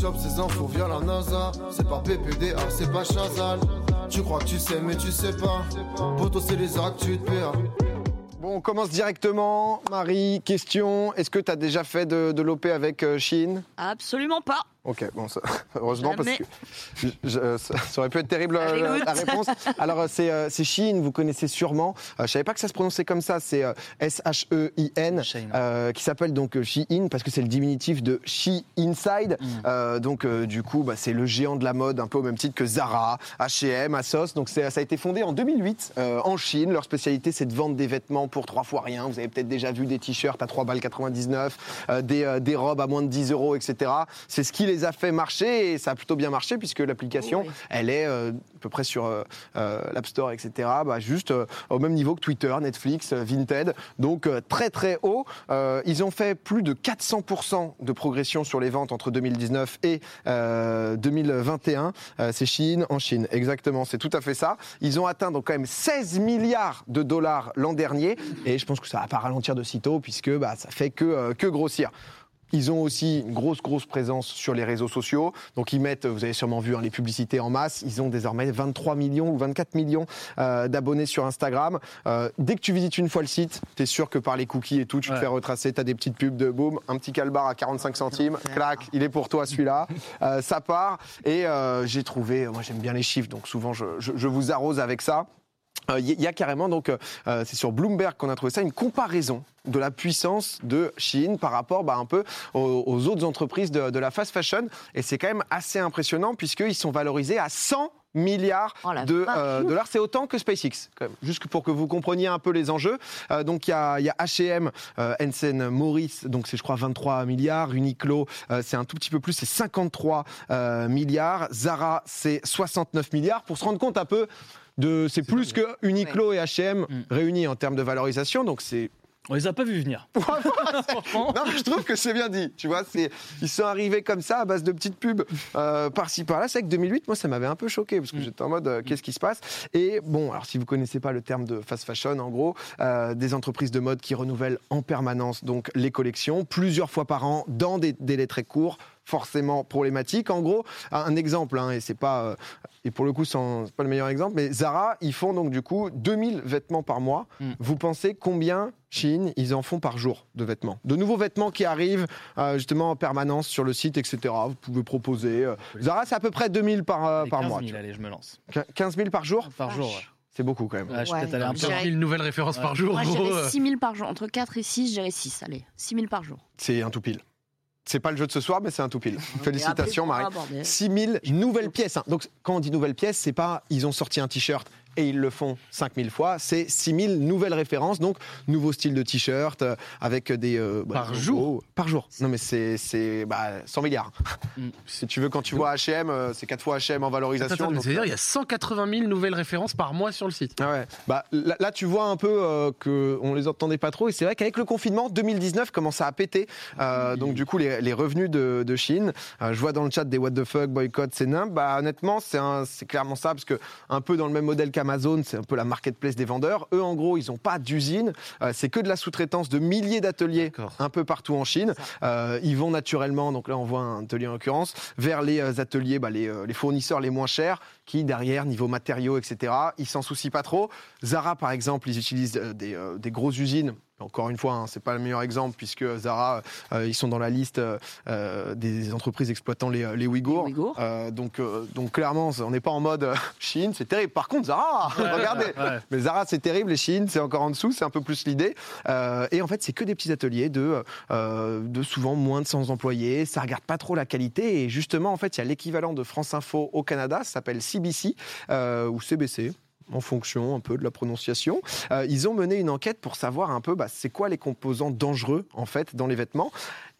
chope ses infos via la NASA. C'est pas PPDA, c'est pas Chazal. Tu crois que tu sais, mais tu sais pas. Poto, c'est les actus de PA. Bon, on commence directement. Marie, question. Est-ce que tu as déjà fait de, de l'OP avec euh, Chine? Absolument pas. Ok, bon, ça- heureusement Jamais. parce que je- je- ça aurait pu être terrible euh, la, la réponse. Alors euh, c'est euh, c'est Shein, vous connaissez sûrement. Euh, je savais pas que ça se prononçait comme ça. C'est euh, S-H-E-I-N, Shein. euh, qui s'appelle donc euh, Shein parce que c'est le diminutif de She Inside. Mm. Euh, donc euh, du coup, bah, c'est le géant de la mode, un peu au même titre que Zara, H&M, Asos. Donc ça a été fondé en 2008 euh, en Chine. Leur spécialité, c'est de vendre des vêtements pour trois fois rien. Vous avez peut-être déjà vu des t-shirts à 3 balles 99, euh, des, euh, des robes à moins de 10 euros, etc. C'est ce qui les a fait marcher et ça a plutôt bien marché puisque l'application, Oui. elle est euh, à peu près sur euh, euh, l'App Store, etc. Bah, juste euh, au même niveau que Twitter, Netflix, Vinted. Donc très très haut. Ils ont fait plus de 400% de progression sur les ventes entre 2019 et euh, 2021. Euh, c'est Chine en Chine, exactement. C'est tout à fait ça. Ils ont atteint donc quand même 16 milliards de dollars l'an dernier et je pense que ça va pas ralentir de sitôt puisque bah, ça fait que, que grossir. Ils ont aussi une grosse, grosse présence sur les réseaux sociaux. Donc, ils mettent, vous avez sûrement vu hein, les publicités en masse. Ils ont désormais 23 millions ou 24 millions euh, d'abonnés sur Instagram. Euh, dès que tu visites une fois le site, tu es sûr que par les cookies et tout, tu te fais retracer. Tu as des petites pubs de boum, un petit calbar à 45 centimes. Clac, il est pour toi celui-là. Euh, ça part. Et euh, j'ai trouvé, moi j'aime bien les chiffres, donc souvent je, je- je vous arrose avec ça. Euh, Il y a carrément, donc, euh, c'est sur Bloomberg qu'on a trouvé ça, une comparaison de la puissance de Chine par rapport bah, un peu aux, aux autres entreprises de, de la fast fashion. Et c'est quand même assez impressionnant puisqu'ils sont valorisés à 100 milliards Oh de euh, dollars. C'est autant que SpaceX, quand même. juste pour que vous compreniez un peu les enjeux. Euh, donc il y a, y a H&M, euh, Hensen Maurice, donc c'est je crois 23 milliards. Uniqlo, euh, c'est un tout petit peu plus, c'est 53 euh, milliards. Zara, c'est 69 milliards. Pour se rendre compte un peu de, c'est plus que Uniqlo et H&M Mm. réunis en termes de valorisation. Donc c'est On les a pas vus venir. Non, je trouve que c'est bien dit. Tu vois, c'est ils sont arrivés comme ça à base de petites pubs euh, par-ci par-là. C'est vrai que 2008, moi, ça m'avait un peu choqué parce que Mm. j'étais en mode euh, qu'est-ce qui se passe? Et bon, alors si vous connaissez pas le terme de fast fashion, en gros, euh, des entreprises de mode qui renouvellent en permanence donc les collections plusieurs fois par an dans des délais très courts forcément problématique. En gros, un exemple, hein, et c'est pas, euh, et pour le coup, sans- c'est pas le meilleur exemple, mais Zara, ils font donc du coup 2000 vêtements par mois. Mm. Vous pensez combien Chine, ils en font par jour de vêtements? De nouveaux vêtements qui arrivent euh, justement en permanence sur le site, etc. Vous pouvez proposer. euh, Zara, c'est à peu près 2000 par, euh, Allez, par 15 mois. 000, tu vois. allez, je me lance. Quin- 15 000 par jour? Par jour, ouais. C'est beaucoup quand même. Ouais, je suis Ouais. peut-être allé un peu. Je dirais- 1000 nouvelles références par jour. Moi, je gros, dirais euh. 6 000 par jour. Entre 4 et 6, je dirais 6. Allez, 6 000 par jour. C'est un tout pile. C'est pas le jeu de ce soir, mais c'est un tout pile. Félicitations, Marie. ah, bordel. 6000 nouvelles pièces. hein. Donc, quand on dit nouvelles pièces, c'est pas ils ont sorti un t-shirt et ils le font 5000 fois, c'est 6000 nouvelles références. Donc, nouveau style de t-shirt euh, avec des. euh, bah, Par jour. Par jour. Non, mais c'est bah, 100 milliards. Mm. si tu veux, quand tu vois HM, euh, c'est 4 fois HM en valorisation. C'est-à-dire, il y a 180 000 nouvelles références par mois sur le site. ah ouais. Bah, là, là, tu vois un peu euh, que on les entendait pas trop. Et c'est vrai qu'avec le confinement, 2019 commence à péter. Euh, Donc du coup, les, les revenus de, de Chine. euh, je vois dans le chat des what the fuck, boycott, c'est nimp. Bah honnêtement, c'est clairement ça parce que un peu dans le même modèle qu'Amazon, c'est un peu la marketplace des vendeurs. Eux, en gros, ils ont pas d'usine. Euh, c'est que de la sous-traitance de milliers d'ateliers un peu partout en Chine. Euh, ils vont naturellement, donc là on voit un atelier en l'occurrence, vers les euh, ateliers, bah, les, les fournisseurs les moins chers, qui derrière, niveau matériaux, etc., ils s'en soucient pas trop. Zara, par exemple, ils utilisent des, des grosses usines. Encore une fois, hein, c'est pas le meilleur exemple puisque Zara, euh, ils sont dans la liste euh, euh, des entreprises exploitant les, les Ouïghours. Les Ouïghours. Euh, donc, euh, donc clairement, on n'est pas en mode euh, Chine, c'est terrible. Par contre, Zara, regardez, Ouais. mais Zara, c'est terrible, et Chine, c'est encore en dessous, c'est un peu plus l'idée. Euh, et en fait, c'est que des petits ateliers de, euh, de souvent moins de 100 employés. Ça regarde pas trop la qualité. Et justement, en fait, il y a l'équivalent de France Info au Canada, ça s'appelle CBC euh, ou CBC en fonction un peu de la prononciation. Euh, ils ont mené une enquête pour savoir un peu bah, c'est quoi les composants dangereux en fait dans les vêtements.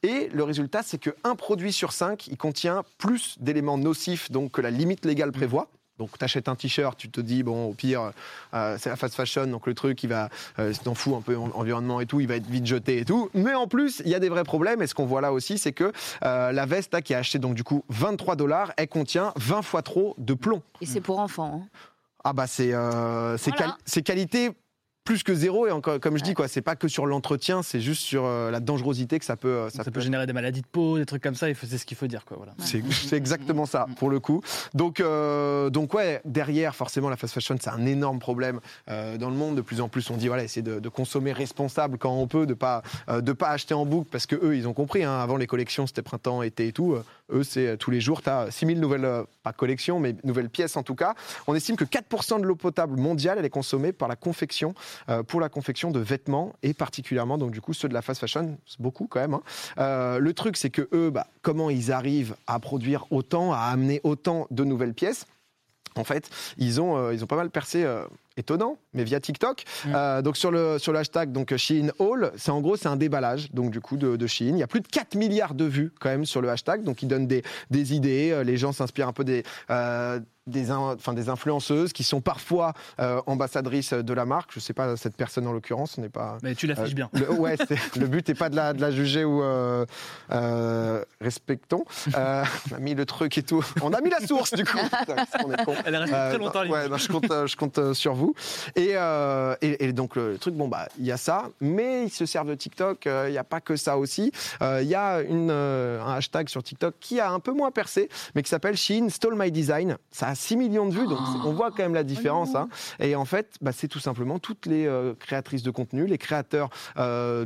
Et le résultat, c'est qu'un produit sur cinq, il contient plus d'éléments nocifs donc, que la limite légale prévoit. Donc, tu achètes un t-shirt, tu te dis, bon, au pire, euh, c'est la fast fashion, donc le truc, il va, euh, si t'en fous un peu en- environnement et tout, il va être vite jeté et tout. Mais en plus, il y a des vrais problèmes. Et ce qu'on voit là aussi, c'est que euh, la veste, là, qui est achetée donc du coup 23 dollars, elle contient 20 fois trop de plomb. Et c'est pour enfants. hein. Ah bah c'est euh, c'est Voilà. quali- plus que zéro. Et encore, comme je dis, quoi, c'est pas que sur l'entretien, c'est juste sur euh, la dangerosité que ça peut. euh, Ça, Ça peut générer des maladies de peau, des trucs comme ça. il faut- C'est ce qu'il faut dire, quoi. Voilà. C'est c'est exactement ça, pour le coup. Donc, euh, donc ouais, derrière, forcément, la fast fashion, c'est un énorme problème euh, dans le monde. De plus en plus, on dit, voilà, essayer de, de consommer responsable quand on peut, de pas, euh, de pas acheter en boucle, parce que eux, ils ont compris. hein, avant, les collections, c'était printemps, été et tout. Eux, c'est tous les jours, tu as 6000 nouvelles, pas collections, mais nouvelles pièces en tout cas. On estime que 4% de l'eau potable mondiale, elle est consommée par la confection, euh, pour la confection de vêtements, et particulièrement, donc du coup, ceux de la fast fashion, beaucoup quand même. hein. Euh, le truc, c'est que eux, bah, comment ils arrivent à produire autant, à amener autant de nouvelles pièces en fait, ils ont, euh, pas mal percé, euh, étonnant, mais via TikTok. Mm. Euh, donc sur le, sur le hashtag donc Shein Haul, c'est en gros c'est un déballage donc du coup de, de Shein. Il y a plus de 4 milliards de vues quand même sur le hashtag, donc ils donnent des, des idées. euh, Les gens s'inspirent un peu des euh, des, in- enfin, des influenceuses qui sont parfois euh, ambassadrices de la marque. Je sais pas cette personne en l'occurrence, on n'est pas. Mais tu l'affiches bien. Le, ouais, le but n'est pas de la, de la juger ou euh, euh, respectons. Euh, on a mis le truc et tout. On a mis la source du coup. Putain, on est con. Elle est restée très longtemps. ouais, non, je compte, euh, je compte euh, sur vous. Et, euh, et, et donc le truc, bon bah il y a ça, mais ils se servent de TikTok. euh, Il n'y a pas que ça aussi. Euh, Il y a une, un hashtag sur TikTok qui a un peu moins percé, mais qui s'appelle Shein Stole My Design. Ça a 6 millions de vues, donc on voit quand même la différence. hein. Et en fait, bah, c'est tout simplement toutes les créatrices de contenu, les créateurs de,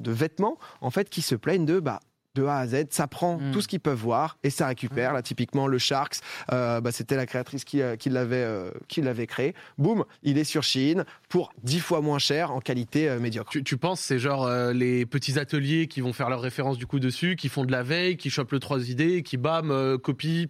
de vêtements, en fait, qui se plaignent de bah de A à Z, ça prend Mm. tout ce qu'ils peuvent voir et ça récupère. Là, typiquement, le Sharks, euh, bah, c'était la créatrice qui, euh, qui l'avait euh, qui l'avait créé. Boum, il est sur Chine pour 10 fois moins cher en qualité euh, médiocre. Tu, tu penses c'est genre euh, les petits ateliers qui vont faire leurs références du coup dessus, qui font de la veille, qui chopent le trois idées, qui bam euh, copient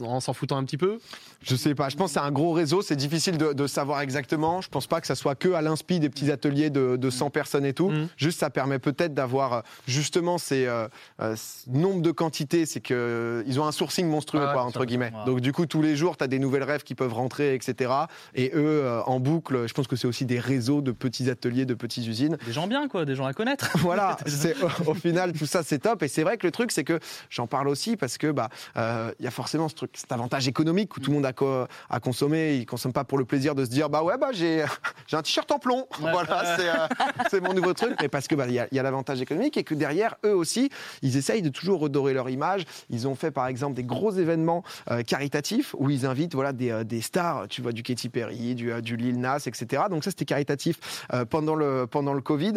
en s'en foutant un petit peu? Je sais pas. Je pense que c'est un gros réseau. C'est difficile de, de savoir exactement. Je pense pas que ça soit que à l'inspi des petits ateliers de, de 100 personnes et tout. Mhm. Juste, ça permet peut-être d'avoir euh, justement ces euh, euh, ce nombre de quantités. C'est que euh, ils ont un sourcing monstrueux, Ah quoi, entre guillemets. Wow. Donc du coup, tous les jours, tu as des nouvelles rêves qui peuvent rentrer, etc. Et eux, euh, en boucle, je pense que c'est aussi des réseaux de petits ateliers, de petites usines. Des gens bien, quoi, des gens à connaître. Voilà, c'est au, au final tout ça c'est top et c'est vrai que le truc c'est que j'en parle aussi parce que bah euh, il y a forcément ce truc cet avantage économique où tout le monde a co- à consommer, il consomme pas pour le plaisir de se dire bah ouais bah j'ai un t-shirt en plomb, Ouais. voilà c'est euh, c'est mon nouveau truc mais parce que bah il y a, a l'avantage économique et que derrière eux aussi ils essayent de toujours redorer leur image. Ils ont fait par exemple des gros événements euh, caritatifs où ils invitent voilà des, euh, des stars, tu vois du Katy Perry, du, du Lil Nas, etc. Donc ça c'était caritatif pendant le pendant le Covid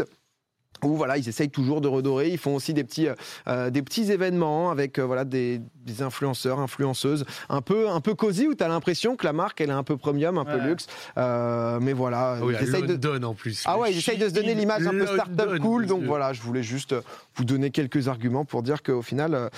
où voilà, ils essayent toujours de redorer. Ils font aussi des petits, euh, euh, des petits événements avec euh, voilà, des, des influenceurs, influenceuses, un peu, un peu cosy, où tu as l'impression que la marque, elle est un peu premium, un peu luxe. Euh, mais voilà, oui, à ils essayent de... En plus. Ah ouais, ils essayent de se donner l'image un peu London, start-up cool. Donc voilà, je voulais juste vous donner quelques arguments pour dire qu'au final,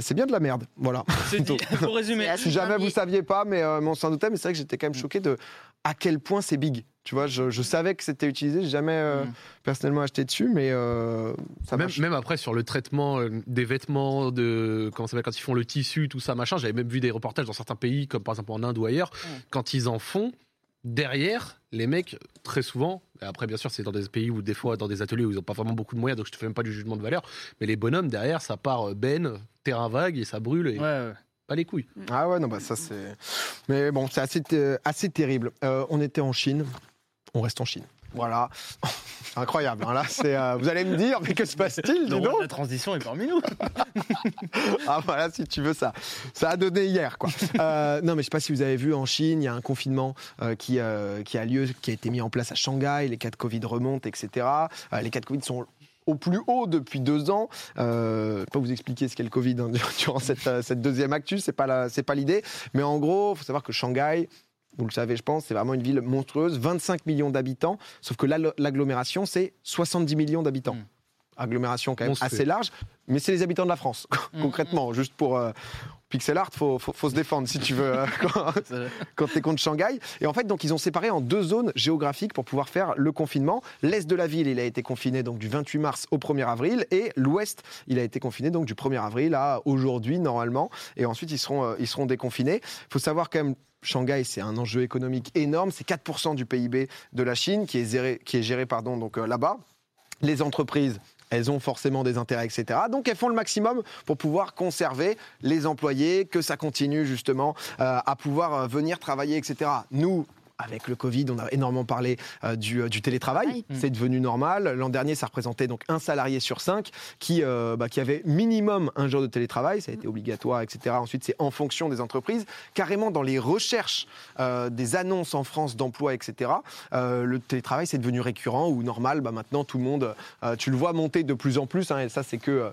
c'est bien de la merde. Voilà. C'est dit, pour résumer. Si jamais vous saviez pas, mais, euh, mais on s'en doutait, mais c'est vrai que j'étais quand même choqué de à quel point c'est big. Tu vois, je, je savais que c'était utilisé, j'ai jamais euh, Mm. personnellement acheté dessus, mais euh, ça même, marche. même après sur le traitement euh, des vêtements, de comment ça s'appelle quand ils font le tissu, tout ça machin. J'avais même vu des reportages dans certains pays, comme par exemple en Inde ou ailleurs, quand ils en font. Derrière, les mecs, très souvent, et après bien sûr c'est dans des pays où des fois dans des ateliers où ils n'ont pas vraiment beaucoup de moyens, donc je te fais même pas du jugement de valeur, mais les bonhommes derrière, ça part ben, terrain vague et ça brûle et Ouais, ouais. pas les couilles. Ah ouais, non, bah ça c'est. Mais bon, c'est assez, euh, assez terrible. Euh, on était en Chine, on reste en Chine. Voilà. Incroyable. hein, là, c'est, euh, vous allez me dire, mais que se passe-t-il, dis Le roi donc de La transition est parmi nous. Ah voilà, si tu veux ça. Ça a donné hier, quoi. Euh, non, mais je sais pas si vous avez vu en Chine, il y a un confinement euh, qui, euh, qui a lieu, qui a été mis en place à Shanghai. Les cas de Covid remontent, etc. Euh, les cas de Covid sont au plus haut depuis deux ans. Euh, je vais pas vous expliquer ce qu'est le Covid hein, durant cette, cette deuxième actu, c'est pas la- c'est pas l'idée. Mais en gros, il faut savoir que Shanghai, vous le savez, je pense, c'est vraiment une ville monstrueuse, 25 millions d'habitants, sauf que l'agglomération, c'est 70 millions d'habitants. Mm. Agglomération quand même Monstrueux. assez large, mais c'est les habitants de la France, Mm, concrètement, juste pour... euh, Pixel art, faut, faut, faut se défendre si tu veux euh, quand, quand tu es contre Shanghai. Et en fait, donc ils ont séparé en deux zones géographiques pour pouvoir faire le confinement. L'est de la ville, il a été confiné donc du 28 mars au 1er avril, et l'ouest, il a été confiné donc du 1er avril à aujourd'hui normalement. Et ensuite, ils seront, euh, ils seront déconfinés. Il faut savoir quand même. Shanghai, c'est un enjeu économique énorme. C'est 4% du PIB de la Chine qui est géré, pardon, donc, euh, là-bas. Les entreprises, elles ont forcément des intérêts, etc. Donc elles font le maximum pour pouvoir conserver les employés, que ça continue justement euh, à pouvoir euh, venir travailler, etc. Nous, avec le Covid, on a énormément parlé euh, du, euh, du télétravail. Travail. Mm. C'est devenu normal. L'an dernier, ça représentait donc un salarié sur cinq qui, euh, bah, qui avait minimum un jour de télétravail. Ça a été obligatoire, etc. Ensuite, c'est en fonction des entreprises. Carrément, dans les recherches euh, des annonces en France d'emploi, etc., le télétravail, c'est devenu récurrent ou normal. Bah, maintenant, tout le monde, tu le vois monter de plus en plus. hein, et ça, c'est que,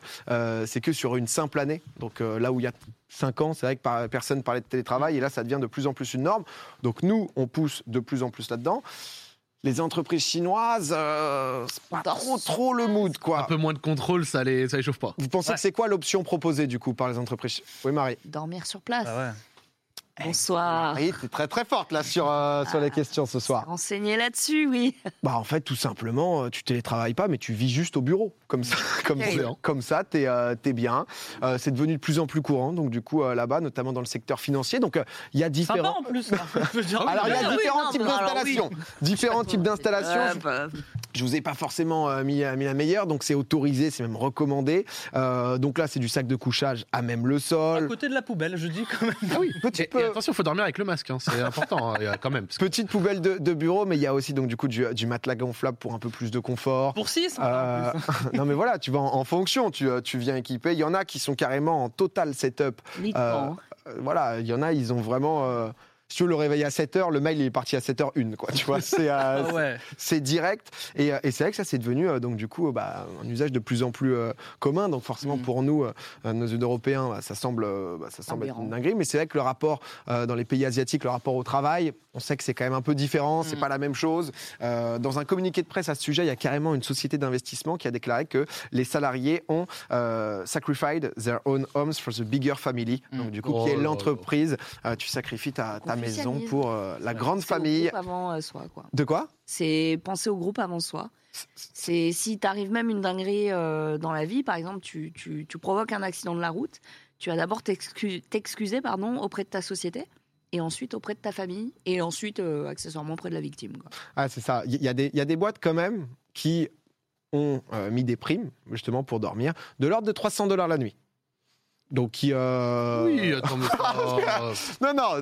c'est que sur une simple année. Donc là où il y a 5 ans, c'est vrai que par- personne parlait de télétravail et là, ça devient de plus en plus une norme. Donc nous, on pousse de plus en plus là-dedans. Les entreprises chinoises, euh, c'est pas trop, trop le mood, Un quoi. peu moins de contrôle, ça les, ça les chauffe pas. Vous pensez Ouais. que c'est quoi l'option proposée, du coup, par les entreprises Oui, Marie. Dormir sur place. Ah ouais. Bonsoir. Marie, t'es très très forte, là, sur, euh, sur les questions ce soir. Renseigner là-dessus, oui. Bah, en fait, tout simplement, euh, tu télétravailles pas, mais tu vis juste au bureau. Comme ça, comme ça, comme ça t'es euh, t'es bien. Euh, c'est devenu de plus en plus courant, donc du coup, euh, là-bas, notamment dans le secteur financier. Donc, euh, il y a Sympa différents... en plus. Alors, il y a Ah oui, différents types d'installations. Différents types d'installations. Je vous ai pas forcément mis, mis la meilleure, donc c'est autorisé, c'est même recommandé. Euh, donc là, c'est du sac de couchage à même le à sol. côté de la poubelle, je dis quand même. Ah oui, Et, petite, euh, attention, faut dormir avec le masque, hein, c'est important, hein, il y a quand même. parce que- petite poubelle de, de bureau, mais il y a aussi donc du coup du, du matelas gonflable pour un peu plus de confort. Pour 6 Euh, non mais voilà, tu vas en, en fonction, tu, euh, tu viens équipé. Il y en a qui sont carrément en total setup. littéralement. Euh, voilà, il y en a, ils ont vraiment. Si tu veux le réveiller à 7h, le mail il est parti à 7h01, quoi. Tu vois, c'est euh, Ah ouais. c'est direct. Et, euh, et c'est vrai que ça, c'est devenu euh, donc du coup bah, un usage de plus en plus euh, commun. Donc forcément, Mhm. pour nous, nos yeux d'Européens, bah, ça semble, bah, ça semble être une dinguerie. Mais c'est vrai que le rapport dans les pays asiatiques, le rapport au travail, on sait que c'est quand même un peu différent. C'est Mhm. pas la même chose. Euh, dans un communiqué de presse à ce sujet, il y a carrément une société d'investissement qui a déclaré que les salariés ont euh, sacrificed their own homes for the bigger family. Mhm. Donc du coup, Oh qui est là là. l'entreprise. Euh, tu sacrifies ta, ta maison pour euh, la grande C'est au famille. groupe avant euh, soi, quoi. De quoi? C'est penser au groupe avant soi. C'est si t'arrives même une dinguerie euh, dans la vie, par exemple, tu, tu, tu provoques un accident de la route, tu vas d'abord t'excu- t'excuser pardon auprès de ta société. Et ensuite auprès de ta famille, et ensuite euh, accessoirement auprès de la victime. Ah, c'est ça. Il y, a des- y a des boîtes quand même qui ont euh, mis des primes, justement, pour dormir, de l'ordre de 300 dollars la nuit. Donc, qui. euh, Oui, attends, mais ça, Non, non, là.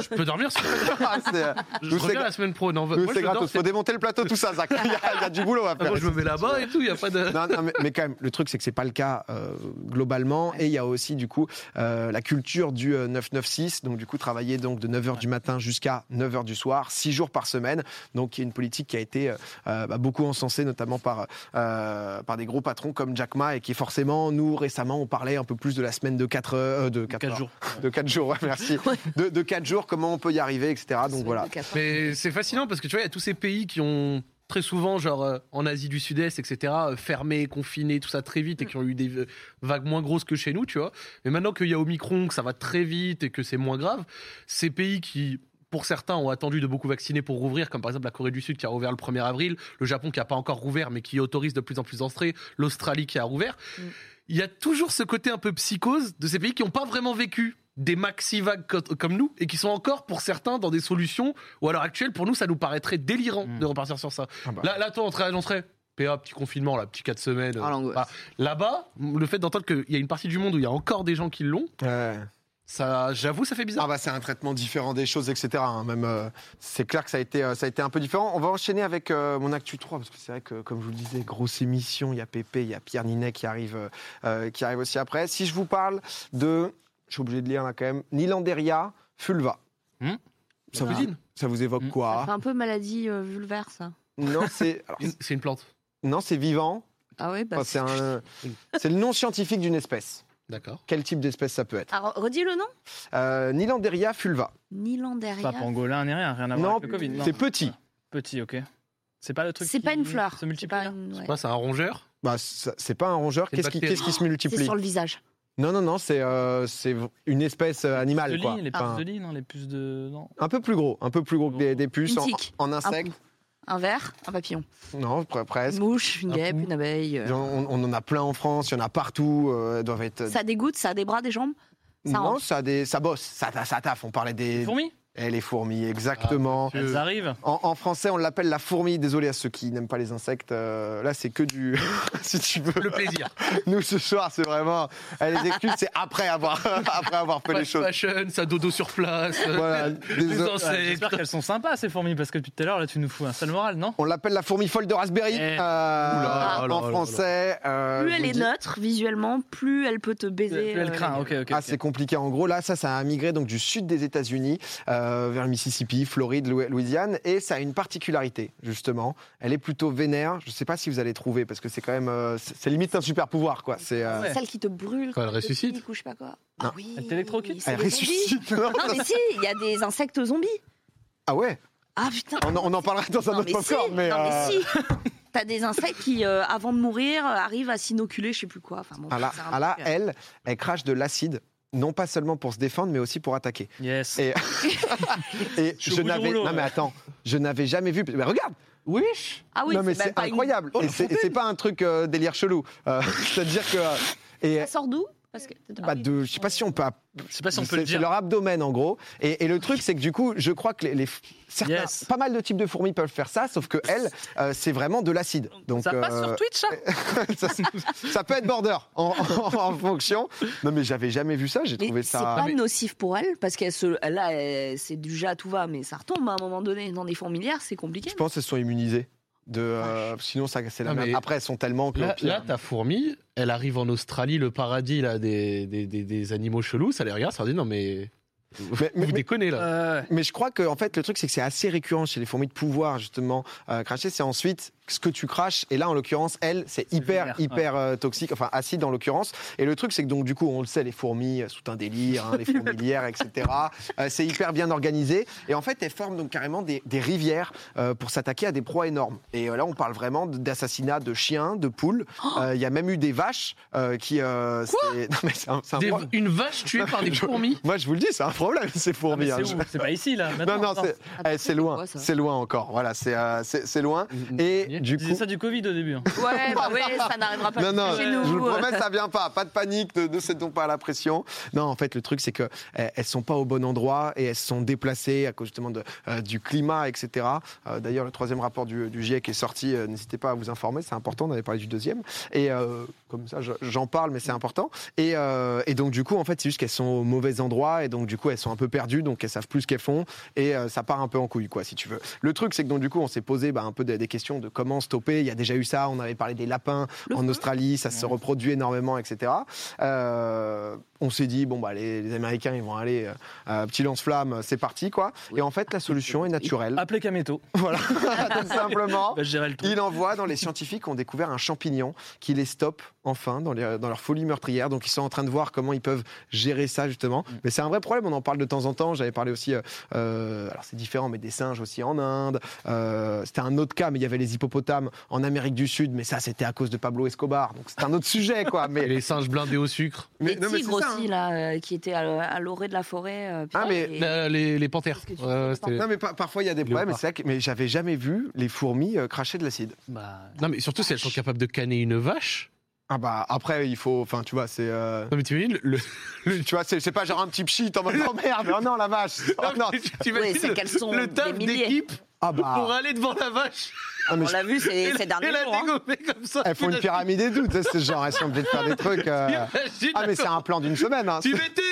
je peux dormir sur. Ah, c'est- Je reviens la semaine pro. Non, c'est gratos. Faut démonter le plateau, tout ça, Zach. Il y, a, il y a du boulot à Ah, faire. moi, je me mets là-bas et tout, il n'y a pas de. Non, non, mais, mais quand même, le truc, c'est que c'est pas le cas euh, globalement. Et il y a aussi, du coup, euh, la culture du euh, 996. Donc, du coup, travailler donc, de 9h du matin jusqu'à 9h du soir, 6 jours par semaine. Donc, il y a une politique qui a été euh, euh, bah, beaucoup encensée, notamment par, euh, par des gros patrons comme Jack Ma. Et qui, forcément, nous, récemment, on parlait un peu plus de la semaine de 4 heures. euh, de 4, 4 jours. De 4 jours, ouais, merci. Ouais. De, de 4 jours, comment on peut y arriver, etc. Donc, voilà. Mais c'est fascinant parce que tu vois, il y a tous ces pays qui ont très souvent, genre euh, en Asie du Sud-Est, etc., euh, fermé, confiné, tout ça très vite et qui ont eu des euh, vagues moins grosses que chez nous, tu vois. Mais maintenant qu'il y a Omicron, que ça va très vite et que c'est moins grave, ces pays qui. Pour certains, ont attendu de beaucoup vacciner pour rouvrir, comme par exemple la Corée du Sud qui a rouvert le 1er avril, le Japon qui n'a pas encore rouvert mais qui autorise de plus en plus d'entrées, l'Australie qui a rouvert. Mm. Il y a toujours ce côté un peu psychose de ces pays qui n'ont pas vraiment vécu des maxi vagues co- comme nous et qui sont encore pour certains dans des solutions où à l'heure actuelle pour nous ça nous paraîtrait délirant Mm. de repartir sur ça. Ah bah. Là, là, toi, on serait, on serait PA, petit confinement, là, petit 4 semaines. Ah, l'angoisse. Bah, Là-bas, le fait d'entendre qu'il y a une partie du monde où il y a encore des gens qui l'ont, Ouais. Ça, j'avoue, ça fait bizarre. Ah bah c'est un traitement différent des choses, etc. hein. Même euh, c'est clair que ça a été euh, ça a été un peu différent. On va enchaîner avec euh, mon actu 3 parce que c'est vrai que comme je vous le disais, grosse émission. Il y a Pépé, il y a Pierre Ninet qui arrive qui arrive aussi après. Si je vous parle de, je suis obligé de lire là quand même, Nilanderia fulva. Hmm. ça, vous, cuisine. ça vous évoque Hmm. Ça quoi fait un peu maladie euh, vulvaire, ça. Non c'est alors, C'est une plante. non c'est vivant. Ah oui, bah, Enfin, c'est un c'est le nom scientifique d'une espèce. D'accord. Quel type d'espèce ça peut être Alors, redis le nom euh, Nilanderia fulva. Nilanderia. Pas pangolin ni rien, rien à voir Non, avec le Covid. non. c'est petit. Petit, ok. C'est pas le truc. C'est qui pas une fleur. Se C'est pas une- ouais. C'est un rongeur. Bah, c'est pas un rongeur. C'est Qu'est-ce qui, bactérie. qu'est-ce qui se C'est multiplie sur le visage. Non, non, non, c'est euh, c'est une espèce euh, de animale, lit, quoi. les puces de lit, non Les puces de. Non. un peu plus gros, un peu plus gros que des, des puces Une en, tique. en insectes. Un verre, un papillon. Non, pre- Une presque. mouche, une Un guêpe, une abeille. euh. On, on en a plein en France, il y en a partout. euh, elles doivent être. Ça dégoûte, ça a des bras, des jambes? Ça non, rentre? ça, a des, ça bosse, ça, ta- ça taffe. On parlait des. Fourmis? Et les fourmis, exactement. Ah, Elles arrivent. En, en français, on l'appelle la fourmi. Désolé à ceux qui n'aiment pas les insectes. euh, là, c'est que du. si tu veux. Le plaisir. Nous, ce soir, c'est vraiment. eh, les excuses, c'est après avoir, après avoir fait les choses. fashion, ça dodo sur place. Voilà. Les Désolé. insectes. Ouais, J'espère qu'elles sont sympas ces fourmis parce que depuis tout à l'heure là tu nous fous un sale moral, non? On l'appelle la fourmi folle de Raspberry. Eh. euh, Oula, en français. euh, Plus elle est dis- neutre visuellement, plus elle peut te baiser. Plus Elle craint, ok, ok. Ah, c'est compliqué. En gros, là, ça, ça a migré donc du sud des États-Unis euh, vers le Mississippi, Floride, Lou- Louisiane, et ça a une particularité justement. Elle est plutôt vénère. Je ne sais pas si vous allez trouver parce que c'est quand même, euh, c'est limite un super pouvoir, quoi. C'est euh. Celle qui te brûle. Quand elle te ressuscite. pique ou je sais pas quoi. Non. Ah oui. Elle t'électrocute elle ressuscite. Non, Non mais si, il y a des insectes zombies. Ah ouais? Ah putain. On, en- on en parlera dans un Non autre mais si, popcorn, mais, non, mais euh, si. T'as des insectes qui, euh, avant de mourir, euh, arrivent à s'inoculer, je sais plus quoi. Enfin bon. ah là, ah là, euh, elle, elle crache de l'acide. Non pas seulement pour se défendre, mais aussi pour attaquer. Yes. Et, et Je n'avais, non mais attends, je n'avais jamais vu. Mais regarde, Wesh Ah oui, non mais c'est une- incroyable. Oh, c'est et c'est pas un truc euh, délire chelou. Euh, C'est-à-dire que et Ça sort d'où? Parce que. bah, de, je sais pas si on peut. app- Je sais pas si on peut c'est- le C'est dire. leur abdomen en gros. Et, et le truc c'est que du coup, je crois que les, les- certains, Yes. pas mal de types de fourmis peuvent faire ça, sauf que elle, euh, c'est vraiment de l'acide. Donc Ça passe euh, sur Twitch ça ça, ça peut être border en, en- en fonction. Non mais j'avais jamais vu ça. J'ai Mais trouvé c'est ça. pas nocif pour elle parce qu'elle se, là, c'est du jet à tout va, mais ça retombe à un moment donné dans des fourmilières, c'est compliqué. Je pense qu'elles sont immunisées. De, euh, sinon, ça, c'est la même. Après, elles sont tellement que. Là, là, ta fourmi, elle arrive en Australie, le paradis là, des, des, des, des animaux chelous, ça les regarde, ça leur dit non mais Mais- mais- vous déconnez là. Euh, Mais je crois que en fait le truc c'est que c'est assez récurrent chez les fourmis de pouvoir justement euh, cracher. C'est ensuite ce que tu craches. Et là en l'occurrence elle c'est hyper hyper euh, toxique enfin acide en l'occurrence. Et le truc c'est que donc du coup on le sait les fourmis euh, sont un délire hein, les fourmilières etc Euh, c'est hyper bien organisé. Et en fait elles forment donc carrément des, des rivières euh, pour s'attaquer à des proies énormes. Et euh, là on parle vraiment d'assassinats de chiens de poules. Euh, il y a même eu des vaches euh, qui euh, c'est- non, mais c'est un, un Des- une vache tuée par des fourmis. moi je vous le dis c'est un problème ces ah, fourmis hein. c'est C'est pas ici là. maintenant, non, non, c'est eh, c'est loin. C'est loin encore. Voilà, c'est euh, c'est c'est loin. Et du coup. ça du Covid au début. hein. Ouais, bah ouais, ça n'arrivera pas Non, non, chez je nous. vous le promets, ça vient pas. Pas de panique, ne, ne cédons pas à la pression. Non, en fait, le truc, c'est que eh, elles sont pas au bon endroit et elles se sont déplacées à cause justement de, euh, du climat, etc. Euh, D'ailleurs, le troisième rapport du, du GIEC est sorti. euh, N'hésitez pas à vous informer, c'est important. On avait parlé du deuxième. Et euh, comme ça, je- j'en parle, mais c'est important. Et, euh, et donc, du coup, en fait, c'est juste qu'elles sont au mauvais endroit et donc, du coup, elles sont un peu perdues, donc elles savent plus ce qu'elles font et euh, ça part un peu en couille, quoi, si tu veux. Le truc, c'est que donc, du coup, on s'est posé bah, un peu des, des questions de comment stopper. Il y a déjà eu ça. On avait parlé des lapins Le en feu. Australie, ça se reproduit énormément, etc. Euh, on s'est dit bon bah les, les Américains ils vont aller euh, petit lance-flamme, c'est parti quoi. Et en fait la solution est naturelle. Appelez Kameto. voilà, tout simplement. Bah, le. Il envoie dans les scientifiques qui ont découvert un champignon qui les stoppe enfin dans, les- dans leur folie meurtrière. Donc ils sont en train de voir comment ils peuvent gérer ça justement. Mais c'est un vrai problème, on en parle de temps en temps. J'avais parlé aussi, euh, euh, alors c'est différent, mais des singes aussi en Inde. Euh, c'était un autre cas, mais il y avait les hippopotames en Amérique du Sud. Mais ça c'était à cause de Pablo Escobar. Donc c'est un autre sujet quoi. Et Mais, les singes blindés au sucre. mais Les non, mais tigres c'est ça, aussi, hein. là, euh, qui étaient à, à l'orée de la forêt. euh, Ah, mais et- Là, les, les panthères. Non mais par- parfois il y a des problèmes, c'est vrai que- mais j'avais jamais vu les fourmis euh, cracher de l'acide. Bah, Non mais surtout si elles sont capables de canner une vache. Ah bah après il faut, enfin tu vois c'est, euh, Non mais tu imagines le, le- tu vois c'est c'est pas genre un petit pchit en mode oh merde, oh non la vache, oh non. tu- tu Oui, imagines c'est le- qu'elles sont le des taf milliers. d'équipe Ah pour bah, aller devant la vache ah, mais On l'a vu ces, ces derniers jours. hein. comme ça. elles font une pyramide et tout, tu sais, c'est genre elles sont obligées de faire des trucs. euh, Ah mais c'est un plan d'une semaine. Hein. Tu l'étais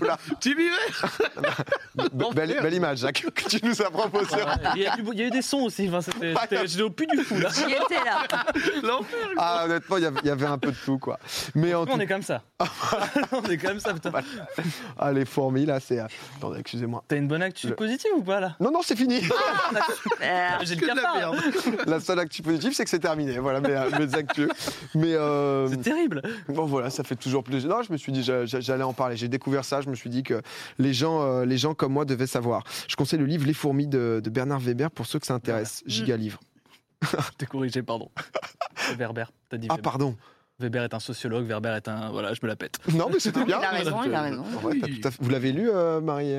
Oula. Tu vivais Be- belle, belle image Jacques que tu nous as proposé. il, y a, du- il y a eu des sons aussi. Enfin, J'étais au plus du fou là. J'y étais là. L'enfer Ah honnêtement il y avait- il y avait un peu de tout quoi. Mais en tout On est comme ça. on est comme ça, putain. ah les fourmis là c'est. euh, Attendez excusez-moi. T'as une bonne actu Le- positive ou pas là? Non non c'est fini. Euh, J'ai le la seule actu positive c'est que c'est terminé. Voilà mes, euh, mes actus. Mais euh, C'est terrible. Bon voilà, ça fait toujours plaisir. Non, je me suis dit j'a- j'a- j'allais en parler. J'ai découvert ça. Je me suis dit que les gens, euh, les gens comme moi devaient savoir. Je conseille le livre Les fourmis de, de Bernard Weber pour ceux que ça intéresse. Giga livre. T'es corrigé, pardon. C'est Weber. T'as dit Ah Weber. pardon. Weber est un sociologue, Weber est un. Voilà, je me la pète. Non mais c'était bien. il a raison, il a raison. Ouais, t'as tout à fait- Vous l'avez lu, euh, Marie?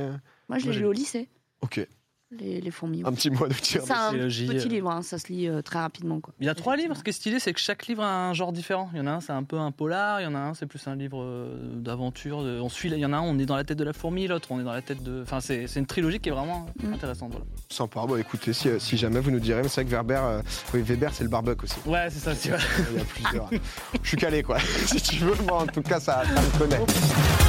Moi, je l'ai lu au lycée. Ok. Les, les fourmis. Un petit mot de tir. C'est un petit euh. livre, hein, ça se lit euh, très rapidement. Quoi. Il y a trois livres. Ce qui est stylé, c'est que chaque livre a un genre différent. Il y en a un, c'est un peu un polar. Il y en a un, c'est plus un livre euh, d'aventure. de- On suit. Il y en a un, on est dans la tête de la fourmi. L'autre, on est dans la tête de. Enfin, c'est une trilogie qui est vraiment Mm. intéressante. Voilà. Sympa. Bon, écoutez, si, si jamais vous nous direz, mais c'est vrai que Weber, euh, oui, Weber, c'est le barbuck aussi. Ouais, c'est ça. c'est vrai. Il y a plusieurs. Je suis calé, quoi. si tu veux, moi, en tout cas, ça, ça me connaît.